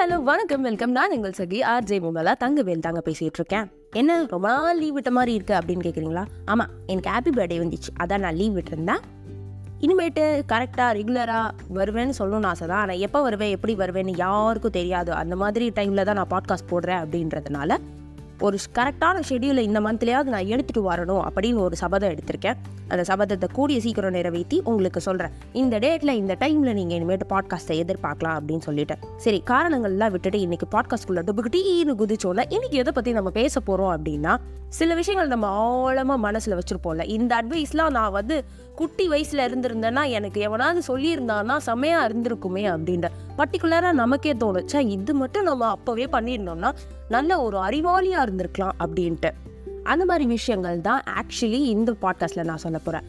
Hello வணக்கம். Welcome. நான் எங்கள் சகி ஆர் ஜே விமலா தங்கவேல் தாங்க பேசிகிட்டு இருக்கேன். என்ன ரொம்ப நாள் லீவ் விட்ட மாதிரி இருக்குது அப்படின்னு கேட்குறீங்களா ஆமாம் எனக்கு ஹாப்பி பர்த்டே வந்துச்சு. அதான் நான் லீவ் விட்டுருந்தேன் இனிமேட்டு கரெக்டாக ரெகுலராக வருவேன்னு சொல்லணும்னு ஆசை தான். ஆனால் எப்போ வருவேன் எப்படி வருவேன்னு யாருக்கும் தெரியாது. அந்த மாதிரி டைமில் தான் நான் பாட்காஸ்ட் போடுறேன் அப்படின்றதுனால ஒரு கரெக்டான ஷெடியூலை இந்த மந்த்லேயாவது நான் எடுத்துகிட்டு வரணும் அப்படின்னு ஒரு சபதம் எடுத்திருக்கேன். அந்த சபதத்தை கூடிய சீக்கிரம் நிறைவேற்றி உங்களுக்கு சொல்கிறேன் இந்த டேட்டில் இந்த டைமில் நீங்கள் இனிமேட்டு பாட்காஸ்ட்டை எதிர்பார்க்கலாம் அப்படின்னு சொல்லிட்டேன். சரி காரணங்கள்லாம் விட்டுட்டு இன்றைக்கி பாட்காஸ்ட்குள்ளே டுபுக்கிட்டீன்னு குதிச்சோம்ல இன்றைக்கி எதை பற்றி நம்ம பேச போகிறோம் அப்படின்னா சில விஷயங்கள் நம்ம ஆழமாக மனசில் வச்சுருப்போம்ல. இந்த அட்வைஸ்லாம் நான் வந்து குட்டி வயசில் இருந்திருந்தேன்னா எனக்கு எவனாவது சொல்லியிருந்தான்னா செம்மையாக இருந்திருக்குமே அப்படின்ற பர்டிகுலராக நமக்கே தோணும். இது மட்டும் நம்ம அப்போவே பண்ணியிருந்தோம்னா நல்ல ஒரு அறிவாளியாக இருந்திருக்கலாம் அப்படின்ட்டு. அந்த மாதிரி விஷயங்கள் தான் ஆக்சுவலி இந்த பாட்காஸ்ட்டில் நான் சொல்ல போகிறேன்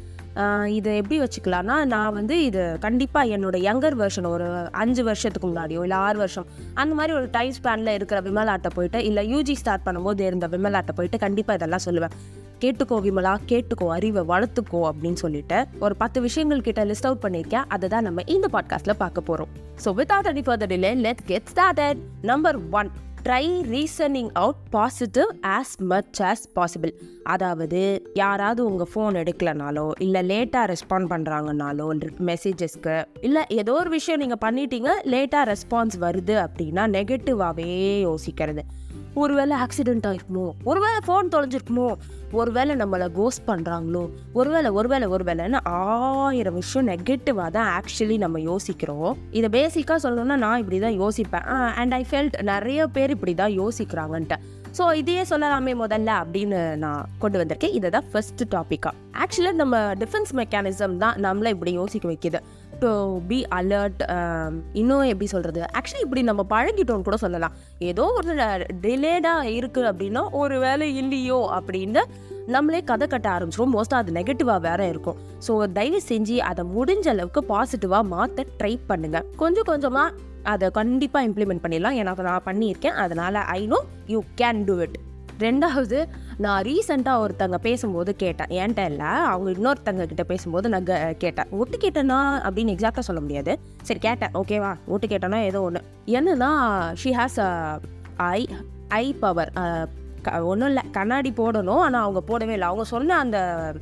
இதை எப்படி வச்சுக்கலாம்னா நான் வந்து இது கண்டிப்பாக என்னோட யங்கர் வெர்ஷன் ஒரு அஞ்சு வருஷத்துக்கு முன்னாடியோ இல்லை ஆறு வருஷம் அந்த மாதிரி ஒரு டைம் ஸ்பேனில் இருக்கிற விமலாட்டை போயிட்டு இல்லை யூஜி ஸ்டார்ட் பண்ணும்போது இருந்த விமலாட்டை போயிட்டு கண்டிப்பாக இதெல்லாம் சொல்லுவேன். கேட்டுக்கோ விமலா கேட்டுக்கோ அறிவை வளர்த்துக்கோ அப்படின்னு சொல்லிட்டு ஒரு பத்து விஷயங்கள் கிட்ட லிஸ்ட் அவுட் பண்ணியிருக்கேன். அதை தான் நம்ம இந்த பாட்காஸ்ட்டில் பார்க்க போகிறோம் so without any further delay let get started number one try reasoning out positive as much as possible அதாவது யாராவது உங்கள் ஃபோன் எடுக்கலனாலோ இல்லை லேட்டாக ரெஸ்பாண்ட் பண்ணுறாங்கனாலோ மெசேஜஸ்க்கு இல்லை ஏதோ ஒரு விஷயம் நீங்கள் பண்ணிட்டீங்க லேட்டாக ரெஸ்பான்ஸ் வருது அப்படின்னா நெகட்டிவாகவே யோசிக்கிறது. ஒருவேளை ஆக்சிடென்ட் ஆயிருக்குமோ? ஒருவேளை ஃபோன் தொலைஞ்சிருக்குமோ? ஒருவேளை நம்மளை கோஸ் பண்ணுறாங்களோ ஒருவேளை ஒருவேளை ஒருவேளைன்னு ஆயிரம் விஷயம் நெகட்டிவாக தான் ஆக்சுவலி நம்ம யோசிக்கிறோம். இதை பேசிக்காக சொல்லணும்னா நான் இப்படி தான் யோசிப்பேன் அண்ட் ஐ ஃபெல்ட் நிறைய பேர் இப்படி தான் யோசிக்கிறாங்கன்ட்டு. ஸோ இதையே சொல்லலாமே முதல்ல அப்படின்னு நான் கொண்டு வந்திருக்கேன். இதை தான் ஃபர்ஸ்ட் டாப்பிக்காக ஆக்சுவலாக நம்ம டிஃபென்ஸ் மெக்கானிசம் தான் நம்மளை இப்படி யோசிக்க வைக்கிது. டு பி அலர்ட் இன்னும் எப்படி சொல்கிறது ஆக்சுவலி இப்படி நம்ம பழகிட்டோம்னு கூட சொல்லலாம். ஏதோ ஒரு டிலேடாக இருக்குது அப்படின்னா ஒரு வேலை இல்லையோ அப்படின்னு நம்மளே கதை கட்ட ஆரம்பிச்சிடும் மோஸ்ட்டாக அது நெகட்டிவாக வேற இருக்கும். ஸோ தயவு செஞ்சு அதை முடிஞ்ச அளவுக்கு பாசிட்டிவாக மாற்ற ட்ரை பண்ணுங்கள் கொஞ்சம் கொஞ்சமாக அதை கண்டிப்பாக இம்ப்ளிமெண்ட் பண்ணிடலாம். எனக்கு நான் பண்ணியிருக்கேன். அதனால் I know you can do it ரெண்டாவது நான் ரீசெண்டாக ஒருத்தங்க பேசும்போது கேட்டேன். என்கிட்ட இல்லை அவங்க இன்னொருத்தங்க கிட்ட பேசும்போது நான் க- கேட்டேன். ஒட்டு கேட்டேன்னா அப்படின்னு எக்ஸாக்டாக சொல்ல முடியாது. சரி கேட்டேன். ஓகேவா ஒட்டு கேட்டேன்னா ஏதோ ஒன்று என்னன்னா she has eye eye power ஒன்றும் இல்லை. கண்ணாடி போடணும். ஆனால் அவங்க போடவே இல்லை. அவங்க சொன்ன அந்த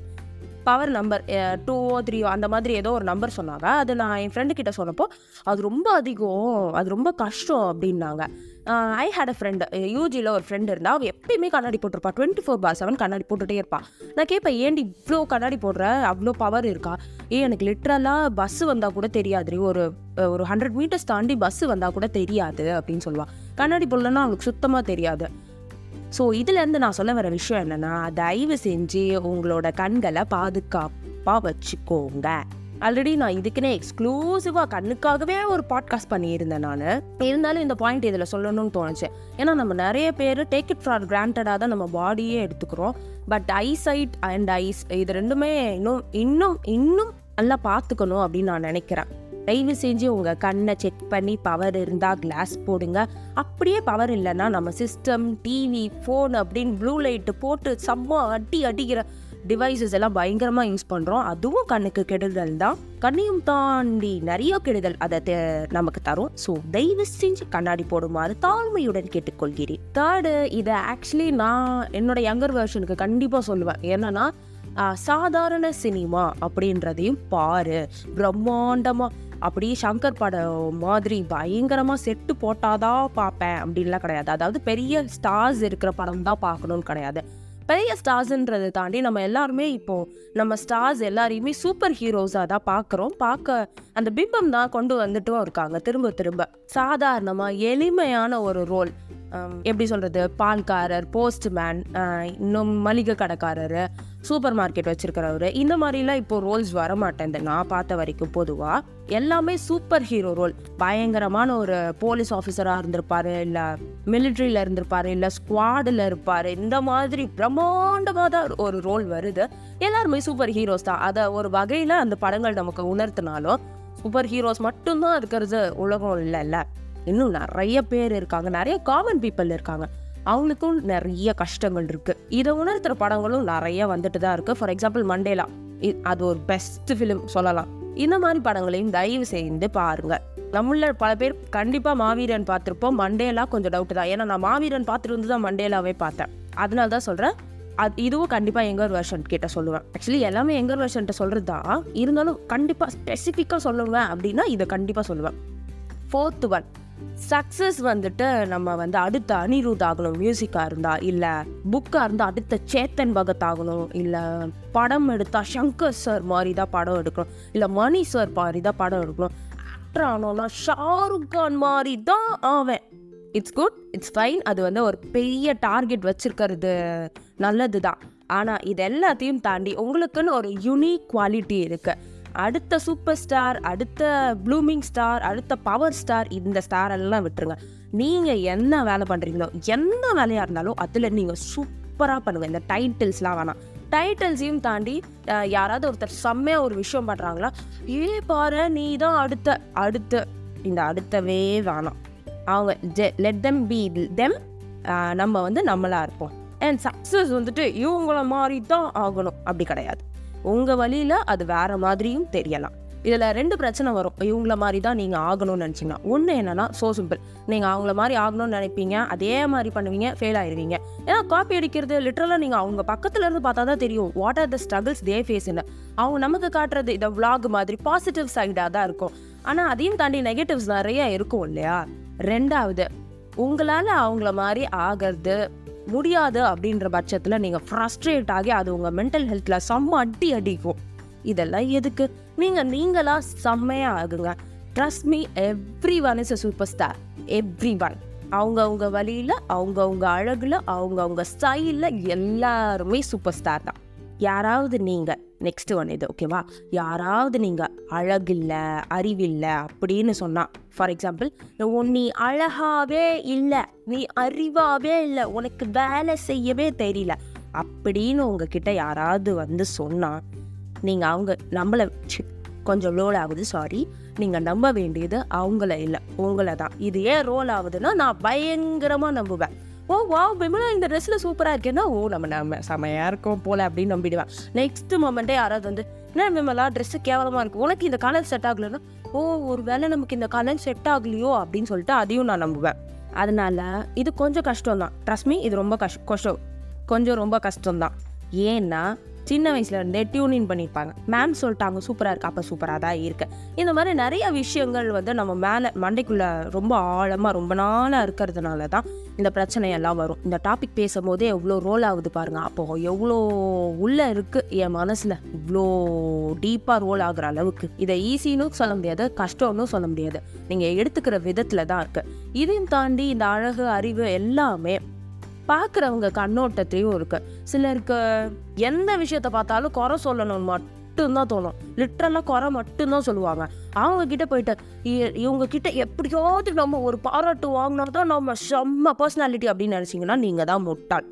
பவர் நம்பர் டூவோ த்ரீயோ அந்த மாதிரி ஏதோ ஒரு நம்பர் சொன்னாங்க. அது நான் என் ஃப்ரெண்டு கிட்ட சொன்னப்போ அது ரொம்ப அதிகம் அது ரொம்ப கஷ்டம் அப்படின்னாங்க. ஐ ஹேட் அ ஃப்ரெண்டு யூஜியில் ஒரு ஃப்ரெண்டு இருந்தால் அவள் எப்பயுமே கண்ணாடி போட்டிருப்பா. டுவெண்ட்டி ஃபோர் பார் செவன் கண்ணாடி போட்டுகிட்டே இருப்பாள் நான் கேட்பேன் ஏன்டி இவ்வளோ கண்ணாடி போடுற? அவ்வளோ பவர் இருக்கா? ஏ எனக்கு லிட்ரலாக பஸ்ஸு வந்தால் கூட தெரியாது ஒரு ஒரு ஹண்ட்ரட் மீட்டர்ஸ் தாண்டி பஸ்ஸு வந்தால் கூட தெரியாது அப்படின்னு சொல்லுவாள் கண்ணாடி போடலன்னா அவளுக்கு சுத்தமாக தெரியாது. ஸோ இதுலேருந்து நான் சொல்ல வர விஷயம் என்னென்னா தயவு செஞ்சு உங்களோட கண்களை பாதுகாப்பாக வச்சுக்கோங்க. ஆல்ரெடி நான் இதுக்குன்னே எக்ஸ்க்ளூசிவாக கண்ணுக்காகவே ஒரு பாட்காஸ்ட் பண்ணியிருந்தேன் நான். இருந்தாலும் இந்த பாயிண்ட் இதில் சொல்லணும்னு தோணுச்சு. ஏன்னா நம்ம நிறைய பேர் டேக் இட் ஃபார் கிராண்டடாக தான் நம்ம பாடியே எடுத்துக்கிறோம். பட் ஐசைட் அண்ட் ஐஸ் இது ரெண்டுமே இன்னும் இன்னும் இன்னும் நல்லா பார்த்துக்கணும் அப்படின்னு நான் நினைக்கிறேன். தயவு செஞ்சு உங்கள் கண்ணை செக் பண்ணி பவர் இருந்தால் கிளாஸ் போடுங்க. அப்படியே பவர் இல்லைன்னா நம்ம சிஸ்டம் டிவி ஃபோன் அப்படின்னு ப்ளூ லைட்டு போட்டு செம்ம அடி அடிக்கிற டிவைசஸ் எல்லாம் பயங்கரமாக யூஸ் பண்ணுறோம் அதுவும் கண்ணுக்கு கெடுதல் தான். கண்ணையும் தாண்டி நிறைய கெடுதல் அதை நமக்கு தரும். ஸோ தயவு செஞ்சு கண்ணாடி போடுமாறு தாழ்மையுடன் கேட்டுக்கொள்கிறேன். தேர்டு இதை ஆக்சுவலி நான் என்னோட யங்கர் வெர்ஷனுக்கு கண்டிப்பாக சொல்லுவேன். என்னன்னா சாதாரண சினிமா அப்படின்றதையும் பாரு. பிரம்மாண்டமாக அப்படியே சங்கர் படம் மாதிரி பயங்கரமாக செட்டு போட்டாதான் பார்ப்பேன் அப்படின்லாம் கிடையாது. அதாவது பெரிய ஸ்டார்ஸ் இருக்கிற படம் தான் பார்க்கணும்னு கிடையாது. பெரிய ஸ்டார்ஸ்ன்றதை தாண்டி நம்ம எல்லாருமே இப்போ நம்ம ஸ்டார்ஸ் எல்லாரையுமே சூப்பர் ஹீரோஸாக தான் பார்க்குறோம். பார்க்க அந்த பிம்பம் தான் கொண்டு வந்துட்டும் இருக்காங்க. திரும்ப திரும்ப. சாதாரணமாக எளிமையான ஒரு ரோல் எப்படி சொல்கிறது பால்காரர் போஸ்ட்மேன் இன்னும் மளிகை கடைக்காரர் சூப்பர் மார்க்கெட் வச்சிருக்கிறவர். இந்த மாதிரிலாம் இப்போ ரோல்ஸ் வர மாட்டேன் நான் பார்த்த வரைக்கும் பொதுவாக எல்லாமே சூப்பர் ஹீரோ ரோல். பயங்கரமான ஒரு போலீஸ் ஆஃபீஸராக இருந்திருப்பாரு இல்லை மிலிட்ரியில் இருந்திருப்பாரு இல்லை ஸ்குவாடில் இருப்பார். இந்த மாதிரி பிரம்மாண்டமாக தான் ஒரு ரோல் வருது. எல்லாருமே சூப்பர் ஹீரோஸ் தான். அதை ஒரு வகையில் அந்த படங்கள் நமக்கு உணர்த்தினாலும் சூப்பர் ஹீரோஸ் மட்டும்தான் இருக்கிறது உலகம் இல்லைல்ல. இன்னும் நிறைய பேர் இருக்காங்க. நிறைய காமன் பீப்புள் இருக்காங்க. அவங்களுக்கும் நிறைய கஷ்டங்கள் இருக்குது இதை உணர்த்துற படங்களும் நிறைய வந்துட்டு தான் இருக்குது ஃபார் எக்ஸாம்பிள் மண்டேலா இ- அது ஒரு பெஸ்ட் ஃபிலிம் சொல்லலாம். இந்த மாதிரி படங்களையும் தயவு செய்து பாருங்கள் நம்மள பல பேர் கண்டிப்பாக மாவீரன் பார்த்துருப்போம். மண்டேலா கொஞ்சம் டவுட் தான். ஏன்னா நான் மாவீரன் பார்த்துட்டு வந்து தான் மண்டேலாவே பார்த்தேன். அதனால தான் சொல்கிறேன் அது இதுவும் கண்டிப்பாக எங்கர் வெர்ஷன் கிட்ட சொல்லுவேன். ஆக்சுவலி எல்லாமே எங்கர் வெர்ஷன்ட்ட சொல்கிறது தான். இருந்தாலும் கண்டிப்பாக ஸ்பெசிஃபிக்காக சொல்லுவேன் அப்படின்னா இதை கண்டிப்பாக சொல்லுவேன். ஃபோர்த்து ஒன் சக்ஸஸ் வந்துட்டு நம்ம வந்து அடுத்த அனிருத் ஆகணும் மியூசிக்காக இருந்தா இல்லை புக்காக இருந்தால் அடுத்த சேத்தன் பகத் ஆகணும் இல்லை படம் எடுத்தா சங்கர் சார் மாதிரி தான் படம் எடுக்கணும் இல்லை மணி சார் மாதிரி தான் படம் எடுக்கணும். ஆக்டர் ஆனோன்னா ஷாருக் கான் மாதிரி தான் ஆவேன். இட்ஸ் குட் இட்ஸ் ஃபைன் அது வந்து ஒரு பெரிய டார்கெட் வச்சுருக்கிறது நல்லது தான் ஆனால் இது எல்லாத்தையும் தாண்டி உங்களுக்குன்னு ஒரு யூனிக் குவாலிட்டி இருக்குது அடுத்த சூப்பர் ஸ்டார் அடுத்த ப்ளூமிங் ஸ்டார் அடுத்த பவர் ஸ்டார் இந்த ஸ்டார் எல்லாம் விட்டுருங்க. நீங்கள் என்ன வேலை பண்ணுறீங்களோ எந்த வேலையாக இருந்தாலும் அதில் நீங்கள் சூப்பராக பண்ணுங்கள் இந்த டைட்டில்ஸ்லாம் வேணாம். டைட்டில்ஸையும் தாண்டி யாராவது ஒருத்தர் செம்மையாக ஒரு விஷயம் பண்ணுறாங்களா ஏ பாரு நீ தான் அடுத்த அடுத்த. இந்த அடுத்தவே வேணாம். அவங்க லெட் தெம் பி தெம் நம்ம வந்து நம்மளாக இருப்போம். அண்ட் சக்ஸஸ் வந்துட்டு இவங்கள மாதிரி தான் ஆகணும். அப்படி கிடையாது. உங்கள் வழியில் அது வேற மாதிரியும் தெரியலாம். இதில் ரெண்டு பிரச்சனை வரும். இவங்கள மாதிரி தான் நீங்கள் ஆகணும்னு நினச்சிங்கன்னா ஒன்று என்னென்னா ஸோ சிம்பிள் நீங்கள் அவங்கள மாதிரி ஆகணும்னு நினைப்பீங்க அதே மாதிரி பண்ணுவீங்க ஃபெயில் ஆயிடுவீங்க ஏன்னா காப்பி அடிக்கிறது லிட்ரலாக நீங்கள் அவங்க பக்கத்துல இருந்து பார்த்தா தான் தெரியும் what are the struggles they ஃபேஸ்னு அவங்க நமக்கு காட்டுறது இந்த விளாக் மாதிரி பாசிட்டிவ் சைடாக தான் இருக்கும். ஆனால் அதையும் தாண்டி நெகட்டிவ்ஸ் நிறைய இருக்கும் இல்லையா? ரெண்டாவது உங்களால் அவங்கள மாதிரி ஆகிறது முடியாது அப்படின்ற பட்சத்தில் நீங்கள் ஃப்ரஸ்ட்ரேட் ஆகி அது உங்கள் மென்டல் ஹெல்த்தில் செம்ம அடி அடிக்கும். இதெல்லாம் எதுக்கு? நீங்கள் நீங்களாக செம்மையாக ஆகுங்க. Trust me everyone is a super star everyone அவங்கவுங்க வழியில் அவங்கவுங்க அழகில் அவங்கவுங்க ஸ்டைலில் எல்லாருமே சூப்பர் ஸ்டார் தான். யாராவது நீங்கள் நெக்ஸ்ட் ஒன் இது ஓகேவா யாராவது நீங்கள் அழகில்லை அறிவில்லை அப்படின்னு சொன்னால் ஃபார் எக்ஸாம்பிள் நீ அழகாவே இல்லை நீ அறிவாகவே இல்லை உனக்கு வேலை செய்யவே தெரியல அப்படின்னு உங்ககிட்ட யாராவது வந்து சொன்னால் நீங்கள் அவங்க நம்மளை கொஞ்சம் லோல் ஆகுது சாரி நீங்கள் நம்ப வேண்டியது அவங்கள இல்லை உங்களை தான் இது ஏன் ரோல் ஆகுதுன்னா நான் பயங்கரமாக நம்புவேன். ஓ வா விமலா இந்த ட்ரெஸ்ஸில் சூப்பராக இருக்கேன்னா ஓ நம்ம நம்ம செமையாக இருக்கோம் போல அப்படின்னு நம்பிடுவேன். நெக்ஸ்ட் மொமெண்ட்டே யாராவது வந்து என்ன விமலா ட்ரெஸ்ஸு கேவலமாக இருக்கும் உனக்கு இந்த கலர் செட் ஆகலைன்னா? ஓ ஒரு வேளை நமக்கு இந்த கலர் செட் ஆகலையோ? அப்படின்னு சொல்லிட்டு அதையும் நான் நம்புவேன். அதனால இது கொஞ்சம் கஷ்டம் தான் ட்ரஸ்ட் மீ இது ரொம்ப கஷ் கஷ்டம் கொஞ்சம் ரொம்ப கஷ்டம்தான். ஏன்னா சின்ன வயசுல இருந்தே டியூனின் பண்ணியிருப்பாங்க மேம் சொல்லிட்டாங்க சூப்பராக இருக்கு. அப்போ சூப்பராக தான் இருக்கு. இந்த மாதிரி நிறைய விஷயங்கள் வந்து நம்ம மேலே மண்டைக்குள்ள ரொம்ப ஆழமாக ரொம்ப நாளாக இருக்கிறதுனால தான் இந்த பிரச்சனையெல்லாம் வரும். இந்த டாபிக் பேசும்போதே எவ்வளோ ரோல் ஆகுது பாருங்கள் அப்போ எவ்வளோ உள்ளே இருக்குது என் மனசில். இவ்வளோ டீப்பாக ரோல் ஆகுற அளவுக்கு. இதை ஈஸின்னு சொல்ல முடியாது கஷ்டம்னு சொல்ல முடியாது. நீங்கள் எடுத்துக்கிற விதத்தில் தான் இருக்குது இதையும் தாண்டி இந்த அழகு அறிவு எல்லாமே பார்க்குறவங்க கண்ணோட்டத்தையும் இருக்குது சிலருக்கு எந்த விஷயத்த பார்த்தாலும் குறை சொல்லணும்னு மட்டும்தான் தோணும். லிட்ரலாக குறை மட்டும்தான் சொல்லுவாங்க. அவங்க கிட்ட போயிட்டு இ- இவங்க கிட்ட எப்படியாவது நம்ம ஒரு பாராட்டு வாங்கினா தான் நம்ம செம்ம பர்சனாலிட்டி அப்படின்னு நினச்சிங்கன்னா நீங்கள் தான் முட்டாள்.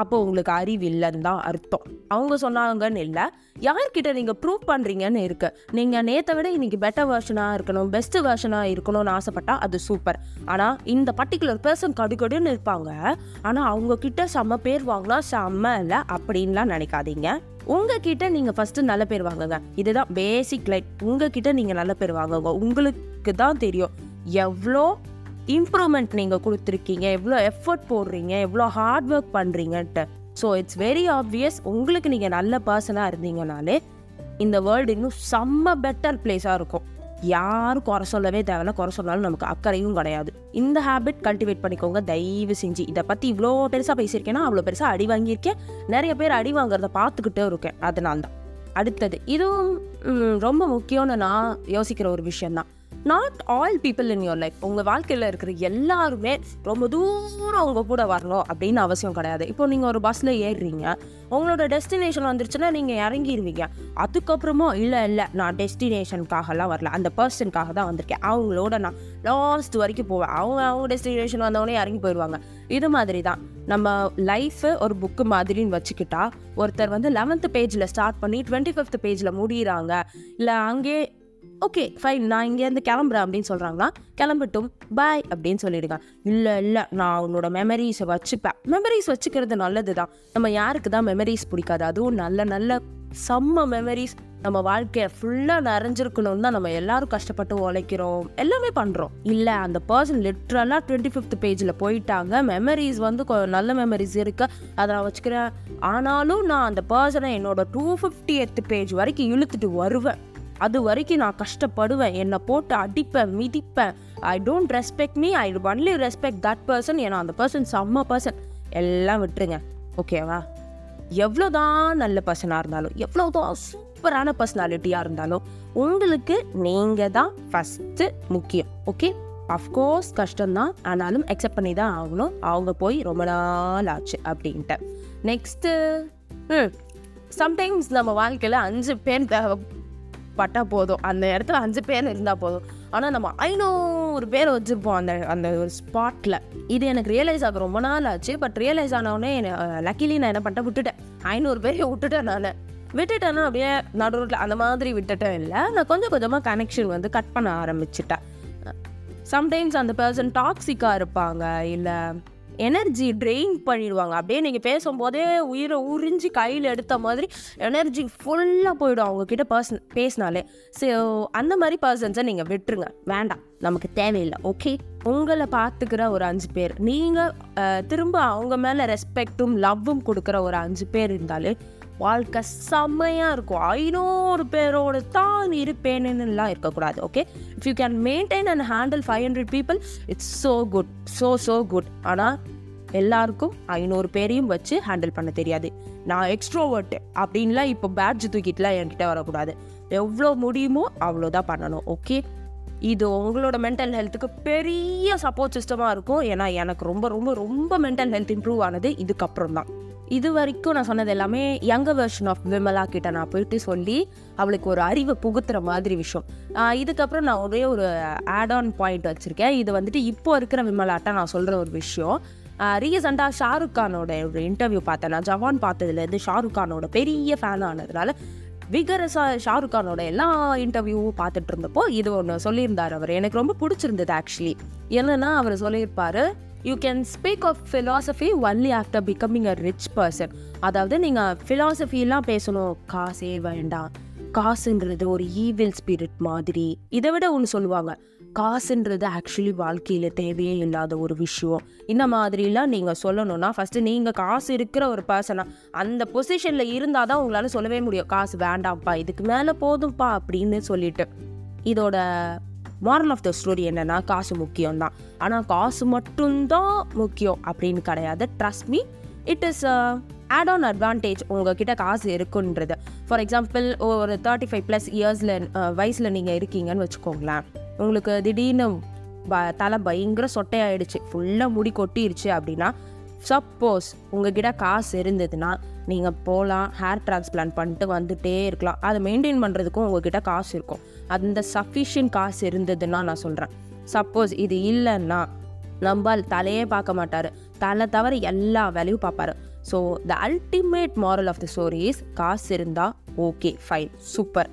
அப்போ உங்களுக்கு அறிவு இல்லைன்னு தான் அர்த்தம். அவங்க சொன்னாங்கன்னு இல்லை. யார்கிட்ட நீங்கள் ப்ரூவ் பண்ணுறீங்கன்னு இருக்கு. நீங்கள் நேற்றை விட இன்னைக்கு பெட்டர் வேர்ஷனாக இருக்கணும் பெஸ்ட் வேர்ஷனாக இருக்கணும்னு ஆசைப்பட்டா அது சூப்பர் ஆனால் இந்த பர்டிகுலர் பர்சன் கடுகடுன்னு இருப்பாங்க. ஆனால் அவங்கக்கிட்ட செம்ம பேர் வாங்கினா செம்ம இல்லை அப்படின்லாம் நினைக்காதீங்க. உங்ககிட்ட நீங்கள் ஃபஸ்ட்டு நல்ல பேர் வாங்குங்க. இதுதான் பேசிக் லைட் உங்ககிட்ட நீங்கள் நல்ல பேர் வாங்குங்க. உங்களுக்கு தான் தெரியும். எவ்வளோ இம்ப்ரூவ்மெண்ட் நீங்கள் கொடுத்துருக்கீங்க எவ்வளோ எஃபர்ட் போடுறீங்க எவ்வளோ ஹார்ட் ஒர்க் பண்ணுறீங்கன்ட்டு ஸோ இட்ஸ் வெரி ஆப்வியஸ் உங்களுக்கு நீங்கள் நல்ல பர்சனாக இருந்தீங்கனாலே இந்த வேர்ல்டு இன்னும் செம்ம பெட்டர் பிளேஸாக இருக்கும். யாரும் குறை சொல்லவே தேவையில்ல குறை சொன்னாலும் நமக்கு அக்கறையும் கிடையாது. இந்த ஹேபிட் கல்டிவேட் பண்ணிக்கோங்க தயவு செஞ்சு. இதை பற்றி இவ்வளோ பெருசாக பேசியிருக்கேன்னா அவ்வளோ பெருசாக அடி வாங்கியிருக்கேன். நிறைய பேர் அடி வாங்குறத பார்த்துக்கிட்டே இருக்கேன். அதனால்தான். அடுத்தது இதுவும் ரொம்ப முக்கியம்னு நான் யோசிக்கிற ஒரு விஷயம்தான். Not all people in your life உங்கள் வாழ்க்கையில் இருக்கிற எல்லாருமே ரொம்ப தூரம் அவங்க கூட வரணும் அப்படின்னு அவசியம் கிடையாது. இப்போ நீங்கள் ஒரு பஸ்ஸில் ஏறுறீங்க. உங்களோட டெஸ்டினேஷன் வந்துருச்சுன்னா நீங்கள் இறங்கிடுவீங்க அதுக்கப்புறமா இல்லை இல்லை நான் டெஸ்டினேஷனுக்காகலாம் வரல. அந்த பர்சனுக்காக தான் வந்திருக்கேன். அவங்களோட நான் லாஸ்ட் வரைக்கும் போவேன். அவங்க அவங்க டெஸ்டினேஷன் வந்தவொடனே இறங்கி போயிடுவாங்க இது மாதிரி தான் நம்ம லைஃபு ஒரு புக்கு மாதிரின்னு வச்சுக்கிட்டா ஒருத்தர் வந்து லெவன்த்து பேஜில் ஸ்டார்ட் பண்ணி டுவெண்ட்டி ஃபிஃப்த் பேஜில் முடிகிறாங்க இல்லை அங்கே ஓகே ஃபைன் நான் இங்கேருந்து கிளம்புறேன் அப்படின்னு சொல்கிறாங்கன்னா கிளம்பட்டும் பாய் அப்படின்னு சொல்லிடுங்க. இல்லை இல்லை நான் உன்னோட மெமரிஸை வச்சுப்பேன். மெமரிஸ் வச்சுக்கிறது நல்லது தான் நம்ம யாருக்கு தான் மெமரிஸ் பிடிக்காது? அதுவும் நல்ல நல்ல செம்ம மெமரிஸ் நம்ம வாழ்க்கையை ஃபுல்லாக நிறைஞ்சிருக்கணும்னு தான் நம்ம எல்லாரும் கஷ்டப்பட்டு உழைக்கிறோம். எல்லாமே பண்ணுறோம் இல்லை அந்த பர்சன் லிட்ரலாக டுவெண்ட்டி ஃபிஃப்த் பேஜில் போயிட்டாங்க. மெமரிஸ் வந்து கொ- நல்ல மெமரிஸ் இருக்கு. அதை நான் வச்சுக்கிறேன். ஆனாலும் நான் அந்த பர்சனை என்னோட டூ ஃபிஃப்டி பேஜ் வரைக்கும் இழுத்துட்டு வருவேன். அது வரைக்கும் நான் கஷ்டப்படுவேன். என்னை போட்டு அடிப்பேன் மிதிப்பேன். I don't respect me I only respect that person ஏன்னா அந்த பர்சன் செம்ம பர்சன் எல்லாம் விட்டுருங்க. ஓகேவா எவ்வளோதான் நல்ல பர்சனாக இருந்தாலும் எவ்வளோதான் சூப்பரான பர்சனாலிட்டியாக இருந்தாலும் உங்களுக்கு நீங்கள் தான் ஃபஸ்ட்டு முக்கியம். ஓகே அஃப்கோர்ஸ் கஷ்டம்தான். ஆனாலும் அக்செப்ட் பண்ணி தான் ஆகணும். அவங்க போய் ரொம்ப நாள் ஆச்சு அப்படின்ட்டு. நெக்ஸ்ட்டு ம். சம்டைம்ஸ் நம்ம வாழ்க்கையில் அஞ்சு பேர் தேவை. பட்டா போதும். அந்த இடத்துல அஞ்சு பேர் இருந்தால் போதும். ஆனால் நம்ம ஐநூறு பேர் வச்சுருப்போம் அந்த அந்த ஒரு ஸ்பாட்டில் இது எனக்கு ரியலைஸ் ஆக ரொம்ப நாள் ஆச்சு. பட் ரியலைஸ் ஆனவுடனே லக்கிலி நான் என்ன பண்ணிட்டேன்? விட்டுட்டேன். ஐநூறு பேரையும் விட்டுட்டேன் நான். விட்டுட்டேன்னா அப்படியே நடுவில் அந்த மாதிரி விட்டுட்டேன் இல்லை. நான் கொஞ்சம் கொஞ்சமாக கனெக்ஷன் வந்து கட் பண்ண ஆரம்பிச்சிட்டேன். சம்டைம்ஸ் அந்த பர்சன் டாக்ஸிக்காக இருப்பாங்க. இல்லை எனர்ஜி ட்ரெயின் பண்ணிடுவாங்க. அப்படியே நீங்கள் பேசும்போதே உயிரை உறிஞ்சி கையில் எடுத்த மாதிரி எனர்ஜி ஃபுல்லாக போயிடும் அவங்கக்கிட்ட பர்சன் பேசினாலே. ஸோ அந்த மாதிரி பர்சன்ஸை நீங்கள் விட்டுருங்க. வேண்டாம். நமக்கு தேவையில்லை. ஓகே உங்களை பார்த்துக்கிற ஒரு அஞ்சு பேர். நீங்கள் திரும்ப அவங்க மேலே ரெஸ்பெக்ட்டும் லவ்வும் கொடுக்குற ஒரு அஞ்சு பேர் இருந்தாலே வாழ்க்கை செம்மையாக இருக்கும். ஐநூறு பேரோட தான் இருப்பேனுலாம் இருக்கக்கூடாது okay if you can maintain and handle five hundred people it's so good so so good ஆனால் எல்லாருக்கும் ஐநூறு பேரையும் வச்சு ஹேண்டில் பண்ண தெரியாது. நான் எக்ஸ்ட்ரோவர்ட் அப்படின்லாம் இப்போ பேட்ஜ் தூக்கிட்டுலாம் என்கிட்ட வரக்கூடாது. எவ்வளோ முடியுமோ அவ்வளோதான் பண்ணணும் ஓகே இது உங்களோட மென்டல் ஹெல்த்துக்கு பெரிய சப்போர்ட் சிஸ்டமாக இருக்கும். ஏன்னா எனக்கு ரொம்ப ரொம்ப ரொம்ப மென்டல் ஹெல்த் இம்ப்ரூவ் ஆனது இதுக்கப்புறம் தான் இது வரைக்கும் நான் சொன்னது எல்லாமே யங்கர் வெர்ஷன் ஆஃப் விமலா கிட்ட நான் போயிட்டு சொல்லி அவளுக்கு ஒரு அறிவை புகுத்துற மாதிரி விஷயம். இதுக்கப்புறம் நான் ஒரே ஒரு ஆட் ஆன் பாயிண்ட் வச்சுருக்கேன். இது வந்துட்டு இப்போ இருக்கிற விமலாட்ட நான் சொல்கிற ஒரு விஷயம். ரீசெண்டாக ஷாருக் கானோட ஒரு இன்டர்வியூ பார்த்தேன். நான் ஜவான் பார்த்ததுலேருந்து ஷாருக் கானோட பெரிய ஃபேன் ஆனதுனால விகரஸாக ஷாருக் கானோட எல்லா இன்டர்வியூவும் பார்த்துட்டு இருந்தப்போ இது ஒன்று சொல்லியிருந்தார் அவர். எனக்கு ரொம்ப பிடிச்சிருந்தது ஆக்சுவலி என்னன்னா அவர் சொல்லியிருப்பார் you can speak of philosophy only after becoming a rich person அதாவது நீங்கள் ஃபிலாசபிலாம் பேசணும். காசே வேண்டாம். காசுன்றது ஒரு ஈவில் ஸ்பிரிட் மாதிரி. இதை விட ஒன்று சொல்லுவாங்க. காசுன்றது ஆக்சுவலி வாழ்க்கையில் தேவையே இல்லாத ஒரு விஷயம். இந்த மாதிரிலாம் நீங்கள் சொல்லணும்னா ஃபஸ்ட்டு நீங்கள் காசு இருக்கிற ஒரு பர்சனாக அந்த பொசிஷனில் இருந்தால் தான் உங்களால் சொல்லவே முடியும். காசு வேண்டாம்ப்பா இதுக்கு மேலே போதும்ப்பா அப்படின்னு சொல்லிட்டு. இதோட மாரல் ஆஃப் த ஸ்டோரி என்னன்னா காசு முக்கியம் தான் ஆனால் காசு மட்டும்தான் முக்கியம் அப்படின்னு கிடையாது. Trust me it is add on advantage உங்ககிட்ட காசு இருக்குன்றது. ஃபார் எக்ஸாம்பிள் ஒரு தேர்ட்டி ஃபைவ் ப்ளஸ் இயர்ஸில் வயசில் நீங்கள் இருக்கீங்கன்னு வச்சுக்கோங்களேன். உங்களுக்கு திடீர்னு ப தலை பயங்கர சொட்டையாயிடுச்சு. ஃபுல்லாக முடி கொட்டிருச்சு அப்படின்னா சப்போஸ் உங்ககிட்ட காசு இருந்ததுன்னா நீங்கள் போகலாம் ஹேர் டிரான்ஸ்பிளான்ட் பண்ணிட்டு வந்துகிட்டே இருக்கலாம். அதை மெயின்டைன் பண்ணுறதுக்கும் உங்ககிட்ட காசு இருக்கும். அந்த சஃபிஷியன்ட் காசு இருந்ததுன்னா நான் சொல்கிறேன் சப்போஸ் இது இல்லைன்னா நம்பால் தலையே பார்க்க மாட்டார். தலை தவிர எல்லா வேலையும் பார்ப்பாரு. So the ultimate moral of the stories காசு இருந்தால் ஓகே ஃபைன் சூப்பர்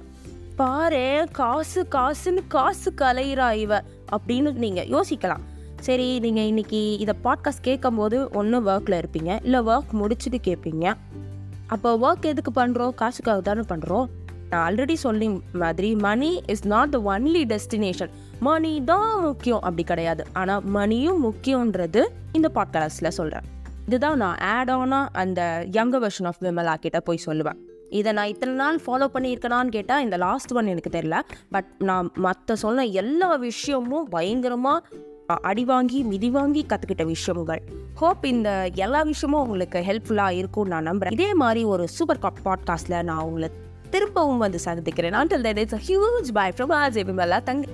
பாரு காசு காசுன்னு காசு கலையிறா இவ. அப்படின்னு நீங்கள் யோசிக்கலாம். சரி நீங்கள் இன்றைக்கி இதை பாட்காஸ்ட் கேட்கும்போது ஒன்று ஒர்க்கில் இருப்பீங்க இல்லை ஒர்க் முடிச்சுட்டு கேட்பீங்க அப்போ ஒர்க் எதுக்கு பண்ணுறோம் காசுக்காக தானே பண்ணுறோம் நான் ஆல்ரெடி சொல்லி மாதிரி money is not the only destination money தான் முக்கியம் அப்படி கிடையாது. ஆனால் மணியும் முக்கியன்றது இந்த பாட்காஸ்டில் சொல்கிறேன் இதுதான் நான் ஆட் ஆனாக அந்த யங்கர் வெர்ஷன் ஆஃப் விமலா கிட்ட போய் சொல்லுவேன். இதை நான் இத்தனை நாள் ஃபாலோ பண்ணியிருக்கேனான்னு கேட்டால் இந்த லாஸ்ட் ஒன் எனக்கு தெரியல. பட் நான் மற்ற சொன்ன எல்லா விஷயமும் பயங்கரமாக அடி வாங்கி மிதி வாங்கி கற்றுக்கிட்ட விஷயங்கள். ஹோப் இந்த எல்லா விஷயமும் உங்களுக்கு ஹெல்ப்ஃபுல்லாக இருக்கும்னு நான் நம்புகிறேன் இதே மாதிரி ஒரு சூப்பர் காப் பாட்காஸ்ட்டில் நான் உங்களை திரும்பவும் வந்து சந்திக்கிறேன். Until then it's huge bye from our Ajay Bimala.